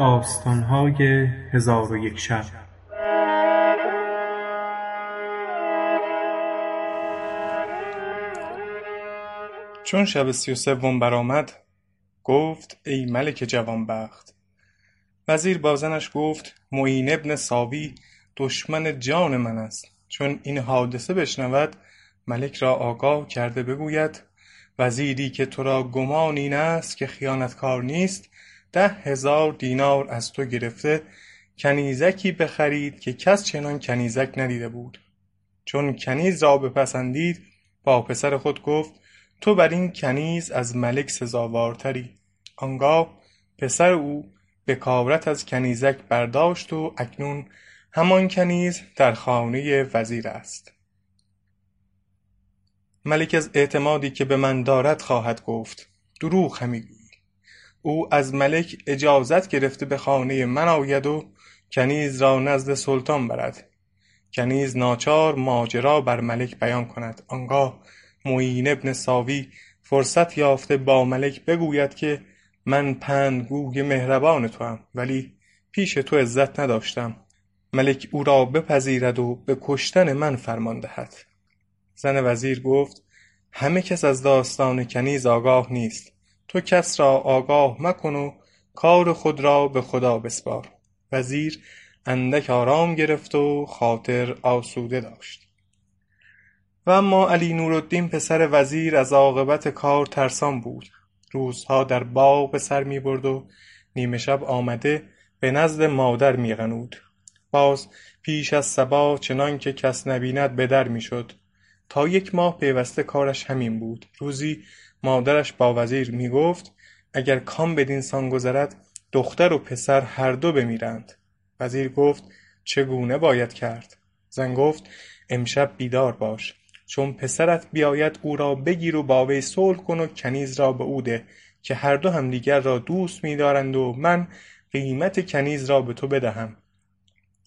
داستانهای هزار و یک شب. چون شب سی و سوم برآمد گفت ای ملک جوانبخت. وزیر با زنش گفت معین بن ساوی دشمن جان من است. چون این حادثه بشنود ملک را آگاه کرده بگوید وزیری که تو را گمان این است که خیانتکار نیست ده هزار دینار از تو گرفته کنیزکی بخرید که کس چنان کنیزک ندیده بود. چون کنیز را بپسندید با پسر خود گفت تو بر این کنیز از ملک سزاوارتری. آنگاه پسر او بکارت از کنیزک برداشت و اکنون همان کنیز در خانه وزیر است. ملک از اعتمادی که به من دارد خواهد گفت. دروغ همی او از ملک اجازت گرفته به خانه من آید و کنیز را نزد سلطان برد. کنیز ناچار ماجرا بر ملک بیان کند. آنگاه معین بن ساوی فرصت یافته با ملک بگوید که من پندگوی مهربان توام ولی پیش تو عزت نداشتم. ملک او را بپذیرد و به کشتن من فرمان دهد. زن وزیر گفت همه کس از داستان کنیز آگاه نیست. تو کس را آگاه مکن و کار خود را به خدا بسپار. وزیر اندک آرام گرفت و خاطر آسوده داشت. و اما علی نورالدین پسر وزیر از عاقبت کار ترسان بود. روزها در باغ به سر می برد و نیمه شب آمده به نزد مادر می غنود. باز پیش از صبا چنان که کس نبیند به در می شد. تا یک ماه پیوسته کارش همین بود. روزی مادرش با وزیر می گفت اگر کام بدین سان گذرد دختر و پسر هر دو بمیرند. وزیر گفت چگونه باید کرد؟ زن گفت امشب بیدار باش چون پسرت بیاید او را بگیر و با وی صلح کن و کنیز را به او ده که هر دو همدیگر را دوست می‌دارند و من قیمت کنیز را به تو بدهم.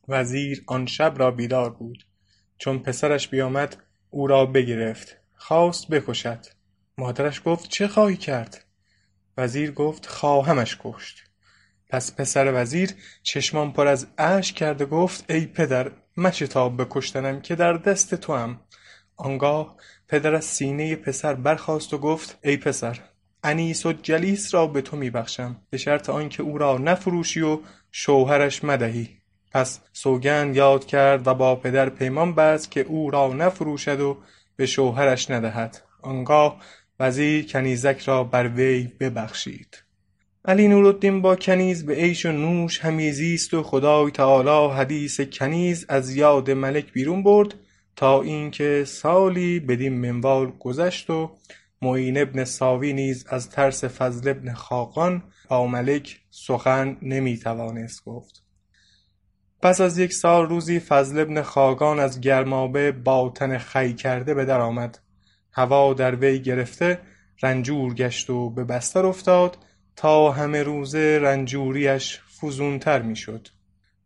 وزیر آن شب را بیدار بود چون پسرش بیامد او را بگرفت خواست بکشد. مادرش گفت چه خواهی کرد؟ وزیر گفت خواهمش کشت. پس پسر وزیر چشمان پر از اشک کرد و گفت ای پدر مشتاب به کشتنم که در دست توام. آنگاه پدر از سینه پسر برخاست و گفت ای پسر انیس و جلیس را به تو میبخشم. به شرط آنکه او را نفروشی و شوهرش مدهی. پس سوگند یاد کرد و با پدر پیمان بست که او را نفروشد و به شوهرش ندهد. آنگاه وزیر کنیزک را بر وی ببخشید. علی نورالدین با کنیز به عیش و نوش همی زیست و خدای تعالی حدیث کنیز از یاد ملک بیرون برد تا اینکه سالی بدین منوال گذشت و معین بن ساوی نیز از ترس فضل بن خاقان با ملک سخن نمی توانست گفت. پس از یک سال روزی فضل بن خاقان از گرمابه با تن خی کرده به در آمد. هوا در وی گرفته رنجور گشت و به بستر افتاد تا همه روزه رنجوریش فزونتر می شد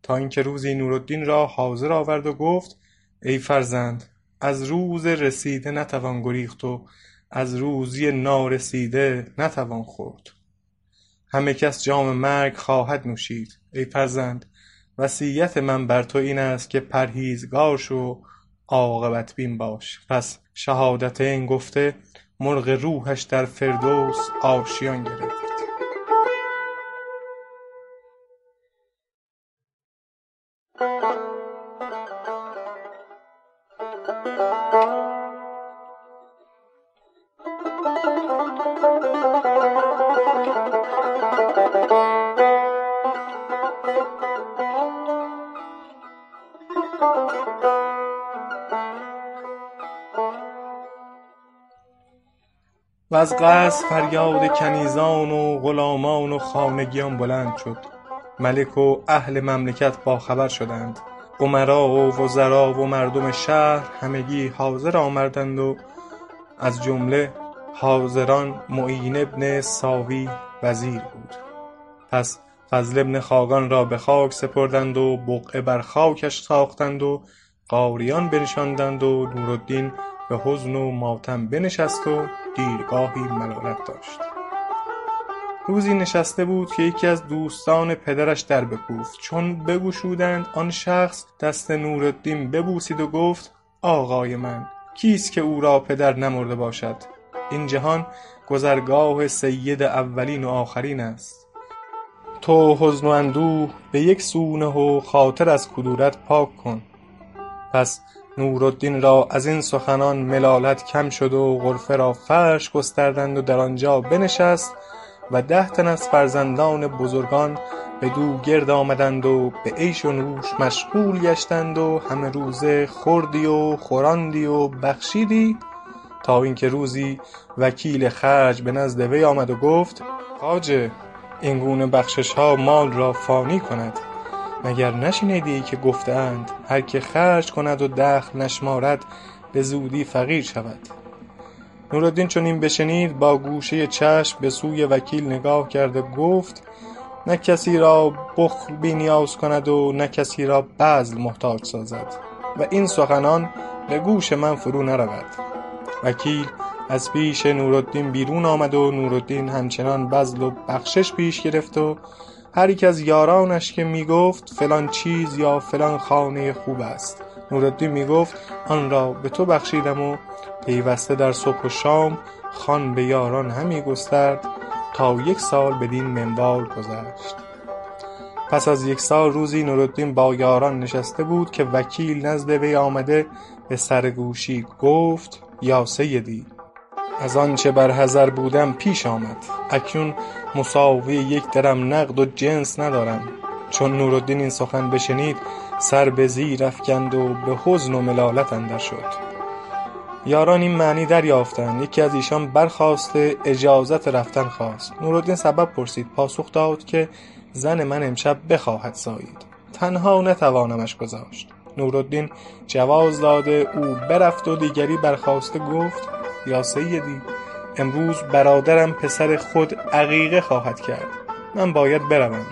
تا اینکه روزی نورالدین را حاضر آورد و گفت ای فرزند از روز رسیده نتوان گریخت و از روزی نارسیده نتوان خورد. همه کس جام مرگ خواهد نوشید. ای فرزند وصیت من بر تو این است که پرهیزگار شو عاقبت بین باش. پس شهادتین گفته مرغ روحش در فردوس آشیان گرفت. از قصر فریاد کنیزان و غلامان و خانگیان بلند شد. ملک و اهل مملکت با خبر شدند. امرا و وزرا و مردم شهر همگی حاضر آمدند و از جمله حاضران معین بن ساوی وزیر بود. پس فضل بن خاقان را به خاک سپردند و بقعه بر خاکش ساختند و قالیان بنشاندند و نورالدین به حزن و ماتم بنشست و دیرگاهی ملالت داشت. روزی نشسته بود که یکی از دوستان پدرش در بکوفت. چون بگشودند آن شخص دست نورالدین ببوسید و گفت آقای من کیست که او را پدر نمرده باشد؟ این جهان گذرگاه سید اولین و آخرین است. تو حزن و اندوه به یک سو نه و خاطر از کدورت پاک کن. پس نورالدین را از این سخنان ملالت کم شد و غرفه را فرش گستردند و در آنجا بنشست و ده تن از فرزندان بزرگان بدو گرد آمدند و به عیش و نوش مشغول گشتند و همه روزه خوردی و خوراندی و بخشیدی تا اینکه روزی وکیل خرج به نزد وی آمد و گفت خواجه این گونه بخشش ها مال را فانی کند. مگر نشنیدی که گفته اند هر که خرج کند و دخل نشمارد به زودی فقیر شود؟ نورالدین چون این بشنید با گوشه چشم به سوی وکیل نگاه کرد و گفت نه کسی را بخل بی نیاز کند و نه کسی را بذل محتاج سازد و این سخنان به گوش من فرو نرود. وکیل از پیش نورالدین بیرون آمد و نورالدین همچنان بذل و بخشش پیش گرفت و هر یک از یارانش که می گفت فلان چیز یا فلان خانه خوب است. نورالدین می گفت آن را به تو بخشیدم و پیوسته در صبح و شام خوان به یاران همی گسترد تا یک سال بدین منوال گذشت. پس از یک سال روزی نورالدین با یاران نشسته بود که وکیل نزد وی آمده به سر گوشی گفت یا سیدی. از آنچه بر حذر بودم پیش آمد. اکنون مساوی یک درم نقد و جنس ندارم. چون نورالدین این سخن بشنید سر به زیر افکند و به حزن و ملالت اندر شد. یاران این معنی دریافتند. یکی از ایشان برخاسته اجازت رفتن خواست. نورالدین سبب پرسید. پاسخ داد که زن من امشب بخواهد زایید تنها نتوانمش گذاشت. نورالدین جواز داده او برفت و دیگری برخاسته گفت یا سیدی امروز برادرم پسر خود عقیقه خواهد کرد. من باید بروم.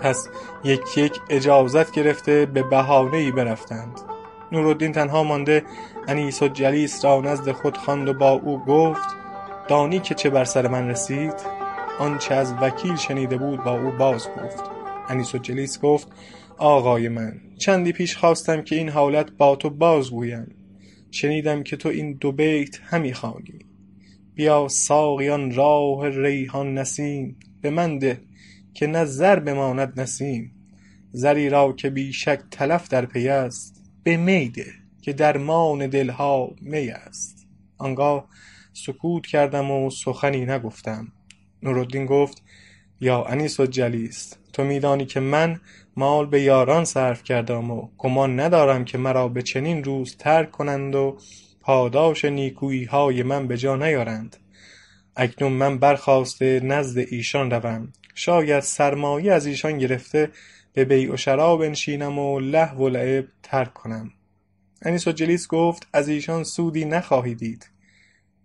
پس یک یک اجازت گرفته به بهانه ای برفتند. نورالدین تنها مانده انیس و جلیس را نزد خود خواند و با او گفت دانی که چه بر سر من رسید؟ آنچه از وکیل شنیده بود با او باز گفت. انیس و جلیس گفت آقای من چندی پیش خواستم که این حالت با تو باز گویم. شنیدم که تو این دو بیت همی خوانی بیا ساقی آن راح ریحان نسیم. به من ده که نه زر بماند نسیم. زری را که بی شک تلف در پی است به می ده که درمان دل ها می است. آنگاه سکوت کردم و سخنی نگفتم. نورالدین گفت یا انیس و جلیس تو می دانی که من مال به یاران صرف کردم و گمان ندارم که مرا به چنین روز ترک کنند و پاداش نیکویی های من به جا نیارند. اکنون من برخاسته نزد ایشان روم. شاید سرمایه از ایشان گرفته به بیع و شرا بنشینم و لهو و لعب ترک کنم. انیس و جلیس گفت از ایشان سودی نخواهی دید.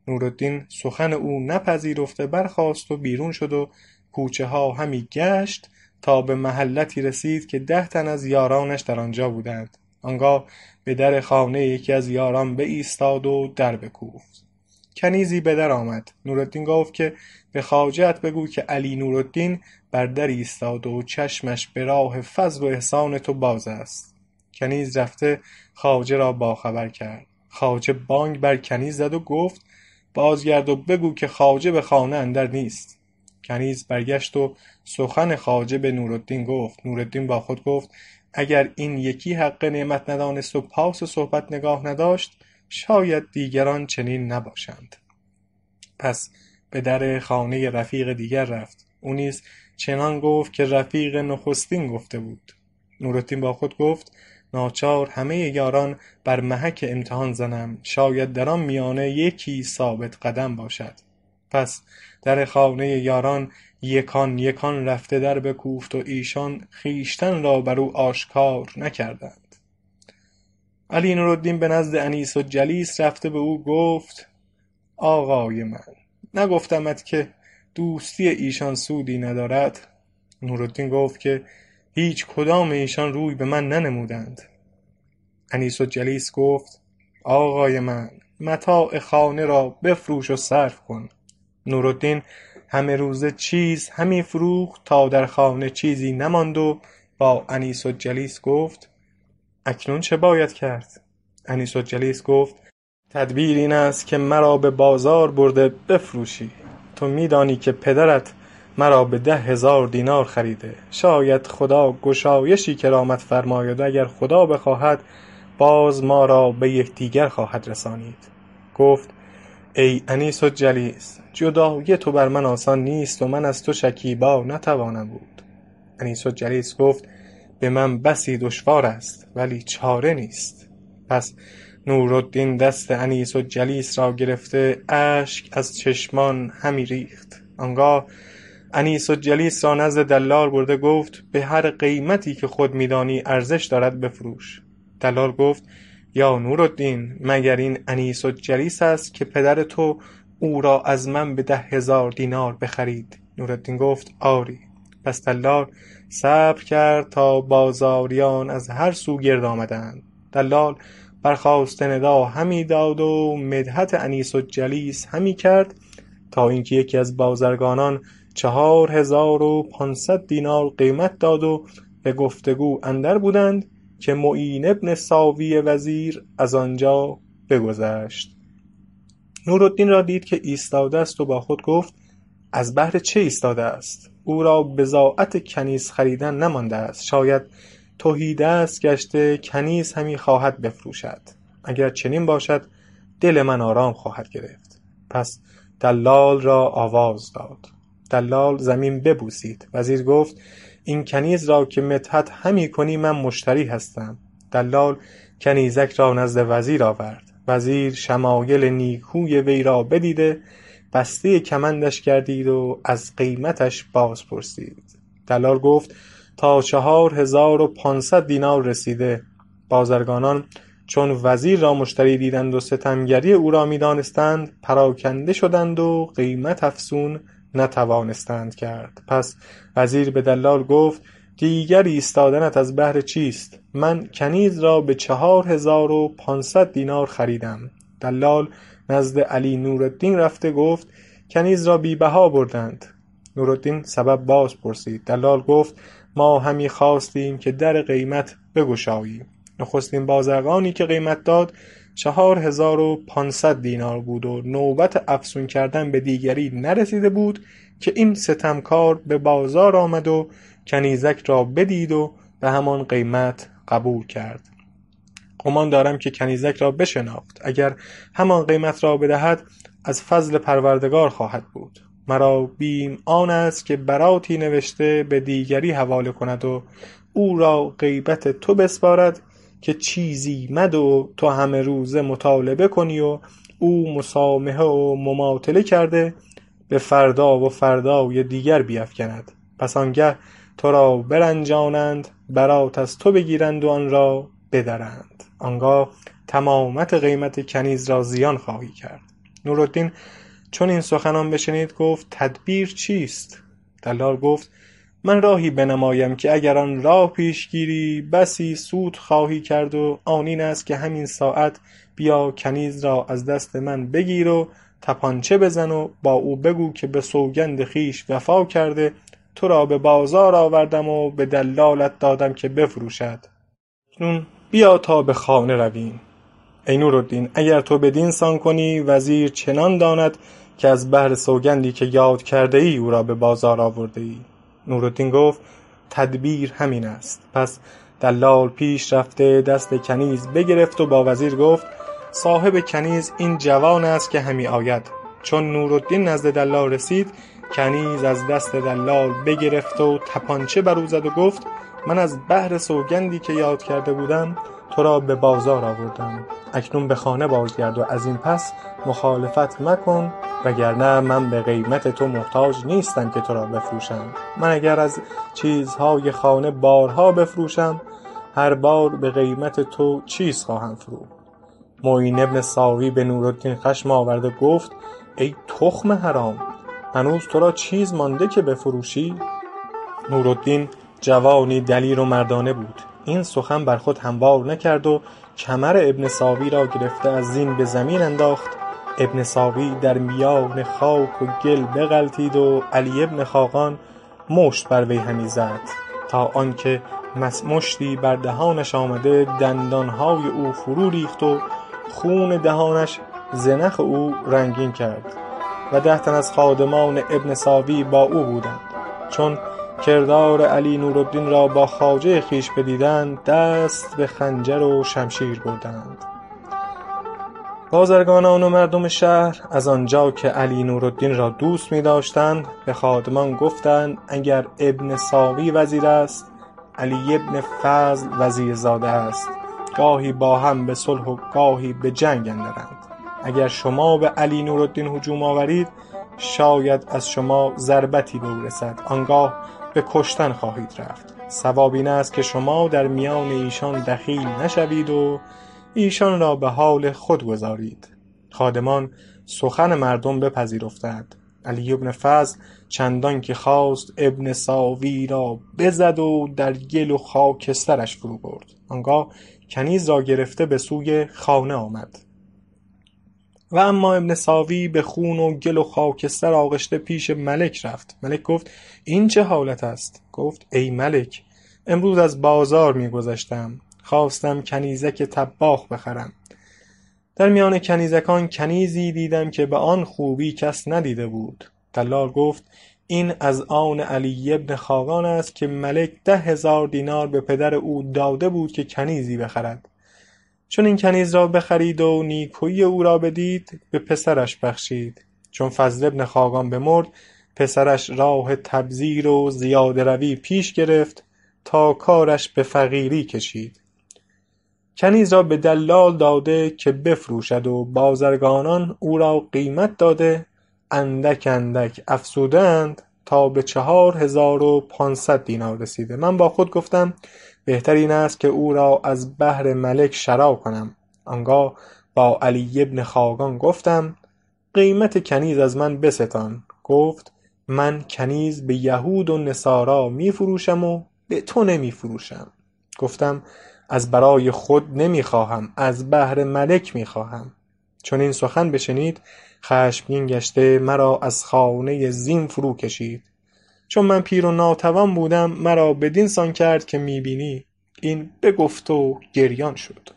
نورالدین سخن او نپذیرفته برخاست و بیرون شد و کوچه ها همی گشت تا به محلتی رسید که ده تن از یارانش در آنجا بودند. آنگاه به در خانه یکی از یاران بایستاد و در بکوفت. کنیزی به در آمد. نورالدین گفت که به خواجهت بگو که علی نورالدین بر در ایستاده و چشمش به راه فضل و احسان تو باز است. کنیز رفته خواجه را باخبر کرد. خواجه بانگ بر کنیز زد و گفت بازگرد و بگو که خواجه به خانه اندر نیست. کنیز برگشت و سخن خواجه به نورالدین گفت. نورالدین با خود گفت اگر این یکی حق نعمت ندانست و پاس صحبت نگاه نداشت شاید دیگران چنین نباشند. پس به در خانه رفیق دیگر رفت. او نیز چنان گفت که رفیق نخستین گفته بود. نورالدین با خود گفت ناچار همه یاران بر محک امتحان زنم. شاید در آن میانه یکی ثابت قدم باشد. پس در خانه یاران یکان یکان رفته در بکوفت و ایشان خویشتن را بر او آشکار نکردند. علی نورالدین به نزد انیس و جلیس رفته به او گفت آقای من نگفتمت که دوستی ایشان سودی ندارد؟ نورالدین گفت که هیچ کدام ایشان روی به من ننمودند. انیس و جلیس گفت آقای من متاع خانه را بفروش و صرف کن. نورالدین همه روزه چیز همی فروخت تا در خانه چیزی نماند و با انیس و جلیس گفت اکنون چه باید کرد؟ انیس و جلیس گفت تدبیر این است که مرا به بازار برده بفروشی. تو میدانی که پدرت مرا به ده هزار دینار خریده. شاید خدا گشایشی کرامت فرماید اگر خدا بخواهد باز ما را به یکدیگر خواهد رسانید. گفت ای انیس و جلیس جدایی تو بر من آسان نیست و من از تو شکیبا نتوانم بود. انیس و جلیس گفت به من بسی دشوار است ولی چاره نیست. پس نورالدین دست انیس و جلیس را گرفته اشک از چشمان همی ریخت. آنگاه انیس و جلیس را نزد دلال برده گفت به هر قیمتی که خود میدانی ارزش دارد بفروش. دلال گفت یا نورالدین مگر این انیس و جلیس است که پدر تو او را از من به ده هزار دینار بخرید؟ نورالدین گفت آری. پس دلال صبر کرد تا بازاریان از هر سو گرد آمدند. دلال برخاسته ندا همی داد و مدحت انیس و جلیس همی کرد تا اینکه یکی از بازرگانان چهار هزار و پانصد دینار قیمت داد و به گفت و گو اندر بودند. که معین بن ساوی وزیر از آنجا بگذشت. نورالدین را دید که ایستاده است و با خود گفت از بهر چه ایستاده است؟ او را بضاعت کنیز خریدن نمانده است. شاید تهیدست گشته کنیز همی خواهد بفروشد. اگر چنین باشد دل من آرام خواهد گرفت. پس دلال را آواز داد. دلال زمین ببوسید. وزیر گفت این کنیز را که مدحت همی کنی من مشتری هستم. دلال کنیزک را نزد وزیر آورد. وزیر شمایل نیکوی وی را بدیده بسته کمندش گردید و از قیمتش باز پرسید دلال گفت تا چهار هزار و پانصد دینار رسیده. بازرگانان چون وزیر را مشتری دیدند و ستمگری او را می‌دانستند پراکنده شدند و قیمت افزون نتوانستند کرد. پس وزیر به دلال گفت دیگر ایستادنت از بهر چیست؟ من کنیز را به چهار هزار و پانصد دینار خریدم. دلال نزد علی نورالدین رفته گفت کنیز را بی بها بردند. نورالدین سبب باز پرسید. دلال گفت ما همی خواستیم که در قیمت بگشایی. نخستین بازرگانی که قیمت داد چهار هزار و پانصد دینار بود و نوبت افزون کردن به دیگری نرسیده بود که این ستمکار به بازار آمد و کنیزک را بدید و به همان قیمت قبول کرد. گمان دارم که کنیزک را بشناخت. اگر همان قیمت را بدهد از فضل پروردگار خواهد بود. مرا بیم آن است که براتی نوشته به دیگری حواله کند و او را غیبت تو بسپارد که چیزی مدو تو همه روزه مطالبه کنی و او مسامحه و مماطله کرده به فردا و فردای دیگر بیفکند. پس آنگه تو را برنجانند برات از تو بگیرند و آن را بدرند. آنگاه تمامت قیمت کنیز را زیان خواهی کرد. نورالدین چون این سخنان بشنید گفت تدبیر چیست؟ دلال گفت من راهی بنمایم که اگر آن راه پیش گیری بسی سود خواهی کرد و آن این است که همین ساعت بیا کنیز را از دست من بگیر و تپانچه بزن و با او بگو که به سوگند خویش وفا کرده. تو را به بازار آوردم و به دلالت دادم که بفروشد. اکنون بیا تا به خانه رویم. ای نورالدین اگر تو بدین سان کنی وزیر چنان داند که از بهر سوگندی که یاد کرده ای او را به بازار آورده ای نورالدین گفت تدبیر همین است. پس دلال پیش رفته دست کنیز بگرفت و با وزیر گفت صاحب کنیز این جوان است که همی آید. چون نورالدین نزد دلال رسید کنیز از دست دلال بگرفت و تپانچه بر او زد و گفت من از بهر سوگندی که یاد کرده بودم تو را به بازار آوردم. اکنون به خانه بازگرد و از این پس مخالفت مکن وگرنه من به قیمت تو محتاج نیستم که تو را بفروشم. من اگر از چیزهای خانه بارها بفروشم هر بار به قیمت تو چیز خواهم فروخت. معین بن ساوی به نورالدین خشم آورد و گفت ای تخم حرام هنوز تو را چیز مانده که بفروشی؟ نورالدین جوانی دلیر و مردانه بود. این سخن بر خود هموار نکرد و کمر ابن ساوی را گرفته از زین به زمین انداخت. ابن ساوی در میان خاک و گل بغلتید و علی بن خاقان مشت بر وی همی زد تا آن که مشتی بر دهانش آمده دندانهای او فرو ریخت و خون دهانش زنخ او رنگین کرد و ده تن از خادمان ابن ساوی با او بودند. چون کردار علی نورالدین را با خواجه خویش بدیدند دست به خنجر و شمشیر بردند. بازرگانان و مردم شهر از آنجا که علی نورالدین را دوست می داشتند به خادمان گفتند اگر ابن ساوی وزیر است علی بن فضل وزیرزاده است. گاهی با هم به صلح و گاهی به جنگ اندرند. اگر شما به علی نورالدین هجوم آورید شاید از شما ضربتی به او رسد آنگاه به کشتن خواهید رفت. صواب این است که شما در میان ایشان دخیل نشوید و ایشان را به حال خود گذارید. خادمان سخن مردم بپذیرفتند. علی بن فضل چندان که خواست ابن ساوی را بزد و در گل و خاکسترش فرو برد. آنگاه کنیز را گرفته به سوی خانه آمد. و اما ابن ساوی به خون و گل و خاکستر آغشته پیش ملک رفت. ملک گفت این چه حالت است؟ گفت ای ملک امروز از بازار می گذشتم خواستم کنیزک طباخ بخرم. در میان کنیزکان کنیزی دیدم که به آن خوبی کس ندیده بود. دلال گفت این از آن علی بن خاقان است که ملک ده هزار دینار به پدر او داده بود که کنیزی بخرد. چون این کنیز را بخرید و نیکویی او را بدید به پسرش بخشید. چون فضل بن خاقان بمرد پسرش راه تبذیر و زیاده روی پیش گرفت تا کارش به فقیری کشید. کنیز را به دلال داده که بفروشد و بازرگانان او را قیمت داده. اندک اندک افزوده اند تا به چهار هزار و پانصد دینار رسیده. من با خود گفتم بهتر این است که او را از بهر ملک شرا کنم. آنگاه با علی بن خاقان گفتم قیمت کنیز از من بستان. گفت من کنیز به یهود و نصارا می فروشم و به تو نمی فروشم گفتم از برای خود نمی خواهم از بهر ملک می خواهم چون این سخن بشنید خشمگین گشته مرا از خانه زین فرو کشید. چون من پیر و ناتوان بودم مرا بدین سان کرد که می بینی این بگفت و گریان شد.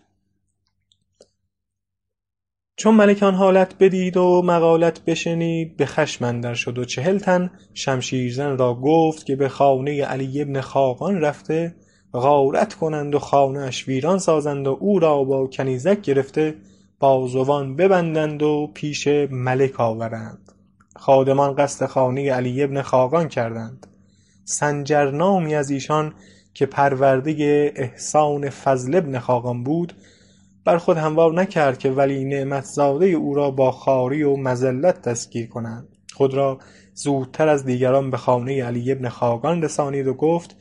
چون ملک آن حالت بدید و مقالت بشنید به خشم اندر شد و چهل تن شمشیرزن را گفت که به خانه علی بن خاقان رفته غارت کنند و خانه اش ویران سازند و او را با کنیزک گرفته بازوان ببندند و پیش ملک آورند. خادمان قصد خانه علی بن خاقان کردند. سنجر نامی از ایشان که پرورده احسان فضل بن خاقان بود بر خود هموار نکرد که ولی نعمت زاده او را با خواری و مذلت دستگیر کنند. خود را زودتر از دیگران به خانه علی بن خاقان رسانید و گفت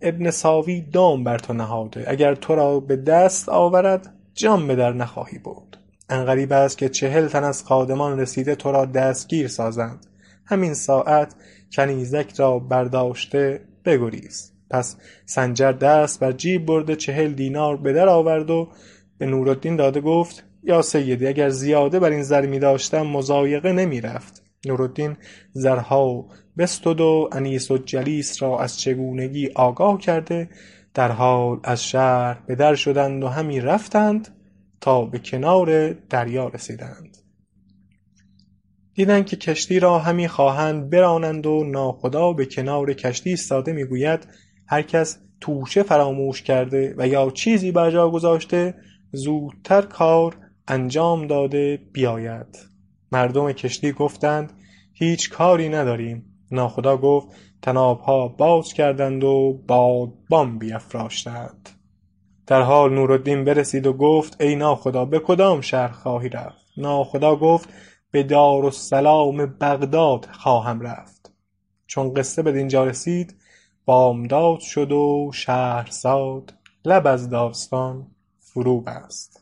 ابن ساوی دام بر تو نهاده اگر تو را به دست آورد جان به در نخواهی برد. ان غریب است که چهل تن از خادمان رسیده تو را دستگیر سازند. همین ساعت کنیزک را برداشته بگریز پس سنجر دست بر جیب برده چهل دینار به در آورد و به نورالدین داده گفت یا سیدی اگر زیاده بر این زر می داشتم مضایقه نمی رفت نورالدین زرها بستد و انیس و جلیس را از چگونگی آگاه کرده در حال از شهر به در شدند و همی رفتند. تا به کنار دریا رسیدند. دیدند که کشتی را همی خواهند برانند و ناخدا به کنار کشتی ایستاده می گوید هر کس توشه فراموش کرده و یا چیزی بر جا گذاشته زودتر کار انجام داده بیاید. مردم کشتی گفتند هیچ کاری نداریم. ناخدا گفت طنابها باز کردند و بادبان بیفراشتند. در حال نورالدین برسید و گفت ای ناخدا به کدام شهر خواهی رفت؟ ناخدا گفت به دارالسلام بغداد خواهم رفت. چون قصه بدینجا رسید بامداد شد و شهرزاد لب از داستان فرو بست